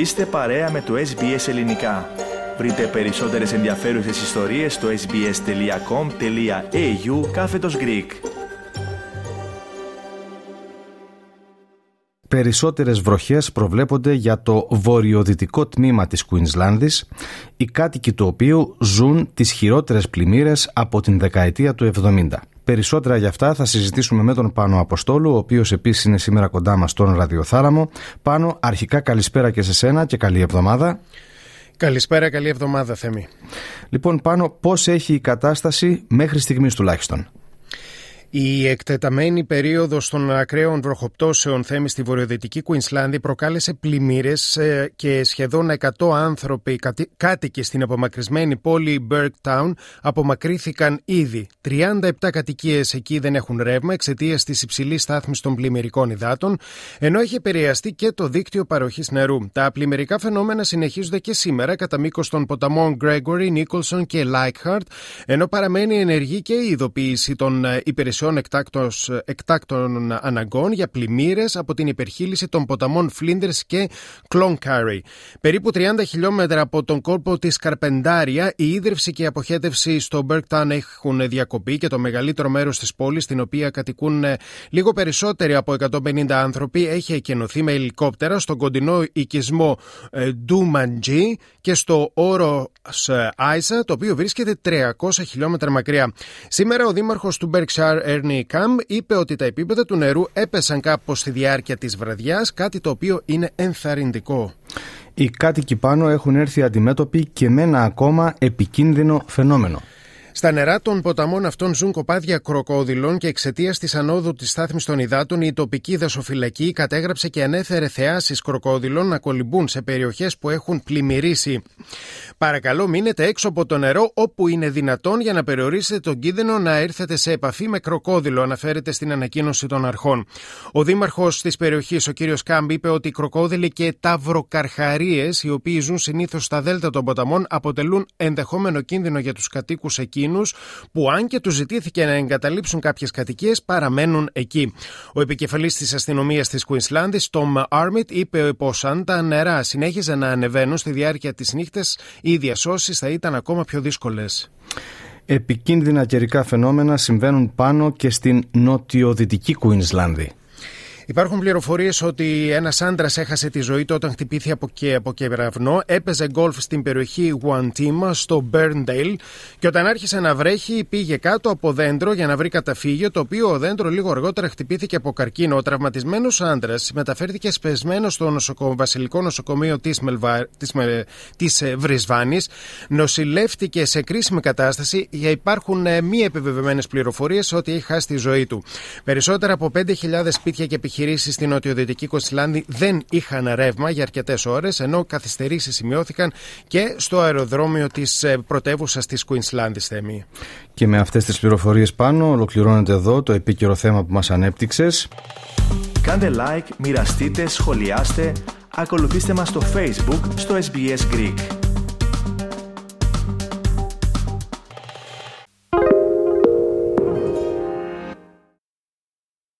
Είστε παρέα με το SBS Ελληνικά. Βρείτε περισσότερες ενδιαφέρουσες ιστορίες στο sbs.com.au κάθετος Greek. Περισσότερες βροχές προβλέπονται για το βορειοδυτικό τμήμα της Κουινσλάνδης, οι κάτοικοι του οποίου ζουν τις χειρότερες πλημμύρες από την δεκαετία του 70. Περισσότερα για αυτά θα συζητήσουμε με τον Πάνο Αποστόλου, ο οποίος επίσης είναι σήμερα κοντά μας στον Ραδιοθάλαμο. Πάνο, αρχικά καλησπέρα και σε σένα και καλή εβδομάδα. Καλησπέρα, καλή εβδομάδα, Θέμη. Λοιπόν, Πάνο, πώς έχει η κατάσταση μέχρι στιγμής τουλάχιστον; Η εκτεταμένη περίοδος των ακραίων βροχοπτώσεων θέμη στη βορειοδυτική Κουινσλάνδη προκάλεσε πλημμύρες ε, και σχεδόν 100 άνθρωποι κάτοικοι στην απομακρυσμένη πόλη Bergtown απομακρύθηκαν ήδη. 37 κατοικίες εκεί δεν έχουν ρεύμα εξαιτίας της υψηλής στάθμης των πλημμυρικών υδάτων, ενώ έχει επηρεαστεί και το δίκτυο παροχής νερού. Τα πλημμυρικά φαινόμενα συνεχίζονται και σήμερα κατά μήκος των ποταμών Gregory, Nicholson και Leichhardt, ενώ παραμένει ενεργή και η ειδοποίηση των ε, υπηρεσιών υπηρεσιών εκτάκτων αναγκών για πλημμύρες από την υπερχείληση των ποταμών Φλίντερ και Κλονκάρι. Περίπου 30 χιλιόμετρα από τον κόρπο της Καρπεντάρια, η ίδρυυση και η αποχέτευση στο Μπέρκταν έχουν διακοπεί και το μεγαλύτερο μέρος της πόλης, στην οποία κατοικούν ε, λίγο περισσότεροι από 150 άνθρωποι, έχει εκενωθεί με ελικόπτερα στον κοντινό οικισμό ε, Ντούμαντζι και στο όρο Άισα, το οποίο βρίσκεται 300 χιλιόμετρα μακριά. Σήμερα ο δήμαρχος του Berkshire Ernie Καμ είπε ότι τα επίπεδα του νερού έπεσαν κάπως στη διάρκεια της βραδιάς, κάτι το οποίο είναι ενθαρρυντικό. Οι κάτοικοι πάνω έχουν έρθει αντιμέτωποι και με ένα ακόμα επικίνδυνο φαινόμενο. Στα νερά των ποταμών αυτών ζουν κοπάδια κροκόδιλων και εξαιτίας της ανόδου της στάθμης των υδάτων, η τοπική δασοφυλακή κατέγραψε και ανέφερε θεάσεις κροκόδιλων να κολυμπούν σε περιοχές που έχουν πλημμυρίσει. Παρακαλώ, μείνετε έξω από το νερό όπου είναι δυνατόν για να περιορίσετε τον κίνδυνο να έρθετε σε επαφή με κροκόδιλο, αναφέρεται στην ανακοίνωση των αρχών. Ο δήμαρχος της περιοχής, ο κ. Κάμπ, είπε ότι οι κροκόδιλοι και ταυροκαρχαρίες, οι οποίοι ζουν συνήθως στα δέλτα των ποταμών, αποτελούν ενδεχόμενο κίνδυνο για τους κατοίκους εκείνους που, αν και τους ζητήθηκε να εγκαταλείψουν κάποιες κατοικίες, παραμένουν εκεί. Ο επικεφαλής της αστυνομίας της Κουινσλάνδη, Τόμ Άρμιτ, είπε πως αν τα νερά συνέχιζαν να ανεβαίνουν στη διάρκεια της νύχτας, οι διασώσεις θα ήταν ακόμα πιο δύσκολες. Επικίνδυνα καιρικά φαινόμενα συμβαίνουν πάνω και στην νοτιοδυτική Κουινσλάνδη. Υπάρχουν πληροφορίες ότι ένας άντρας έχασε τη ζωή του όταν χτυπήθηκε από, και, από κεραυνό. Έπαιζε γκολφ στην περιοχή Γουαντίμα στο Μπέρντέιλ και όταν άρχισε να βρέχει πήγε κάτω από δέντρο για να βρει καταφύγιο, το οποίο ο δέντρο λίγο αργότερα χτυπήθηκε από καρκίνο. Ο τραυματισμένος άντρας μεταφέρθηκε σπεσμένο στο νοσοκο... βασιλικό νοσοκομείο της της ε, Βρισβάνης. Νοσηλεύτηκε σε κρίσιμη κατάσταση. Για υπάρχουν ε, μη επιβεβαιωμένες πληροφορίες ότι έχει χάσει τη ζωή του. Περισσότερα από 5.000 σπίτια και επιχειρήσει επιχειρήσεις στην νοτιοδυτική Κοστιλάνδη δεν είχαν ρεύμα για αρκετές ώρες, ενώ καθυστερήσεις σημειώθηκαν και στο αεροδρόμιο της ε, πρωτεύουσας της Κουινσλάνδης Θέμη. Και με αυτές τις πληροφορίες πάνω, ολοκληρώνεται εδώ το επίκαιρο θέμα που μας ανέπτυξες. Κάντε like, μοιραστείτε, σχολιάστε, ακολουθήστε μας στο Facebook στο SBS Greek.